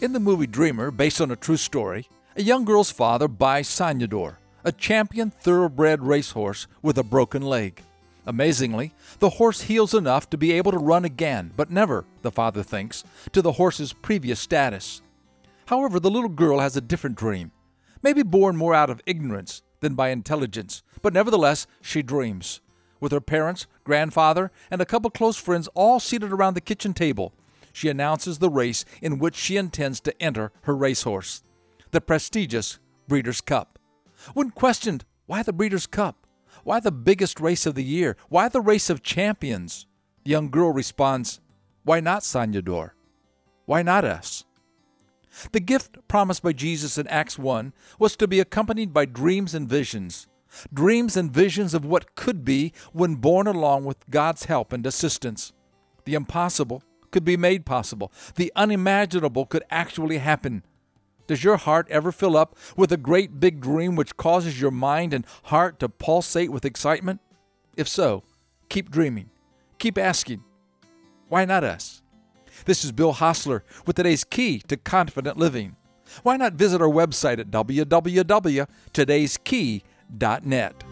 In the movie Dreamer, based on a true story, a young girl's father buys Sonador, a champion thoroughbred racehorse with a broken leg. Amazingly, the horse heals enough to be able to run again, but never, the father thinks, to the horse's previous status. However, the little girl has a different dream, maybe born more out of ignorance than by intelligence, but nevertheless, she dreams. With her parents, grandfather, and a couple close friends all seated around the kitchen table, she announces the race in which she intends to enter her racehorse the prestigious Breeders' Cup. When questioned, why the Breeders' Cup? Why the biggest race of the year? Why the race of champions? The young girl responds, Why not Sonador? Why not us? The gift promised by Jesus in Acts 1 was to be accompanied by dreams and visions. Dreams and visions of what could be when born along with God's help and assistance. The impossible could be made possible. The unimaginable could actually happen. Does your heart ever fill up with a great big dream which causes your mind and heart to pulsate with excitement? If so, keep dreaming. Keep asking. Why not us? This is Bill Hostler with today's key to confident living. Why not visit our website at www.todayskey.net?